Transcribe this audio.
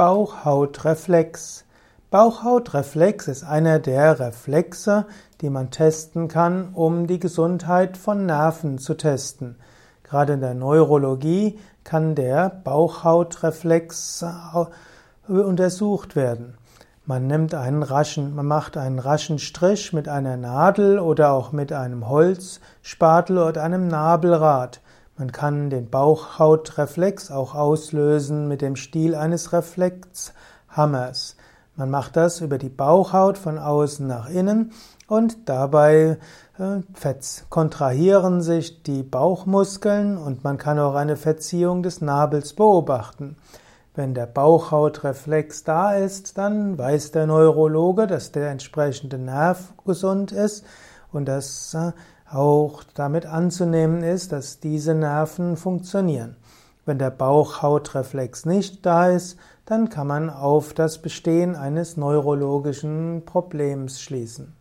Bauchhautreflex. Bauchhautreflex ist einer der Reflexe, die man testen kann, um die Gesundheit von Nerven zu testen. Gerade in der Neurologie kann der Bauchhautreflex äh, untersucht werden. Man nimmt einen raschen, man macht einen raschen Strich mit einer Nadel oder auch mit einem Holzspatel oder einem Nabelrad. Man kann den Bauchhautreflex auch auslösen mit dem Stiel eines Reflexhammers. Man macht das über die Bauchhaut von außen nach innen und dabei äh, kontrahieren sich die Bauchmuskeln und man kann auch eine Verziehung des Nabels beobachten. Wenn der Bauchhautreflex da ist, dann weiß der Neurologe, dass der entsprechende Nerv gesund ist und dass äh, auch damit anzunehmen ist, dass diese Nerven funktionieren. Wenn der Bauchhautreflex nicht da ist, dann kann man auf das Bestehen eines neurologischen Problems schließen.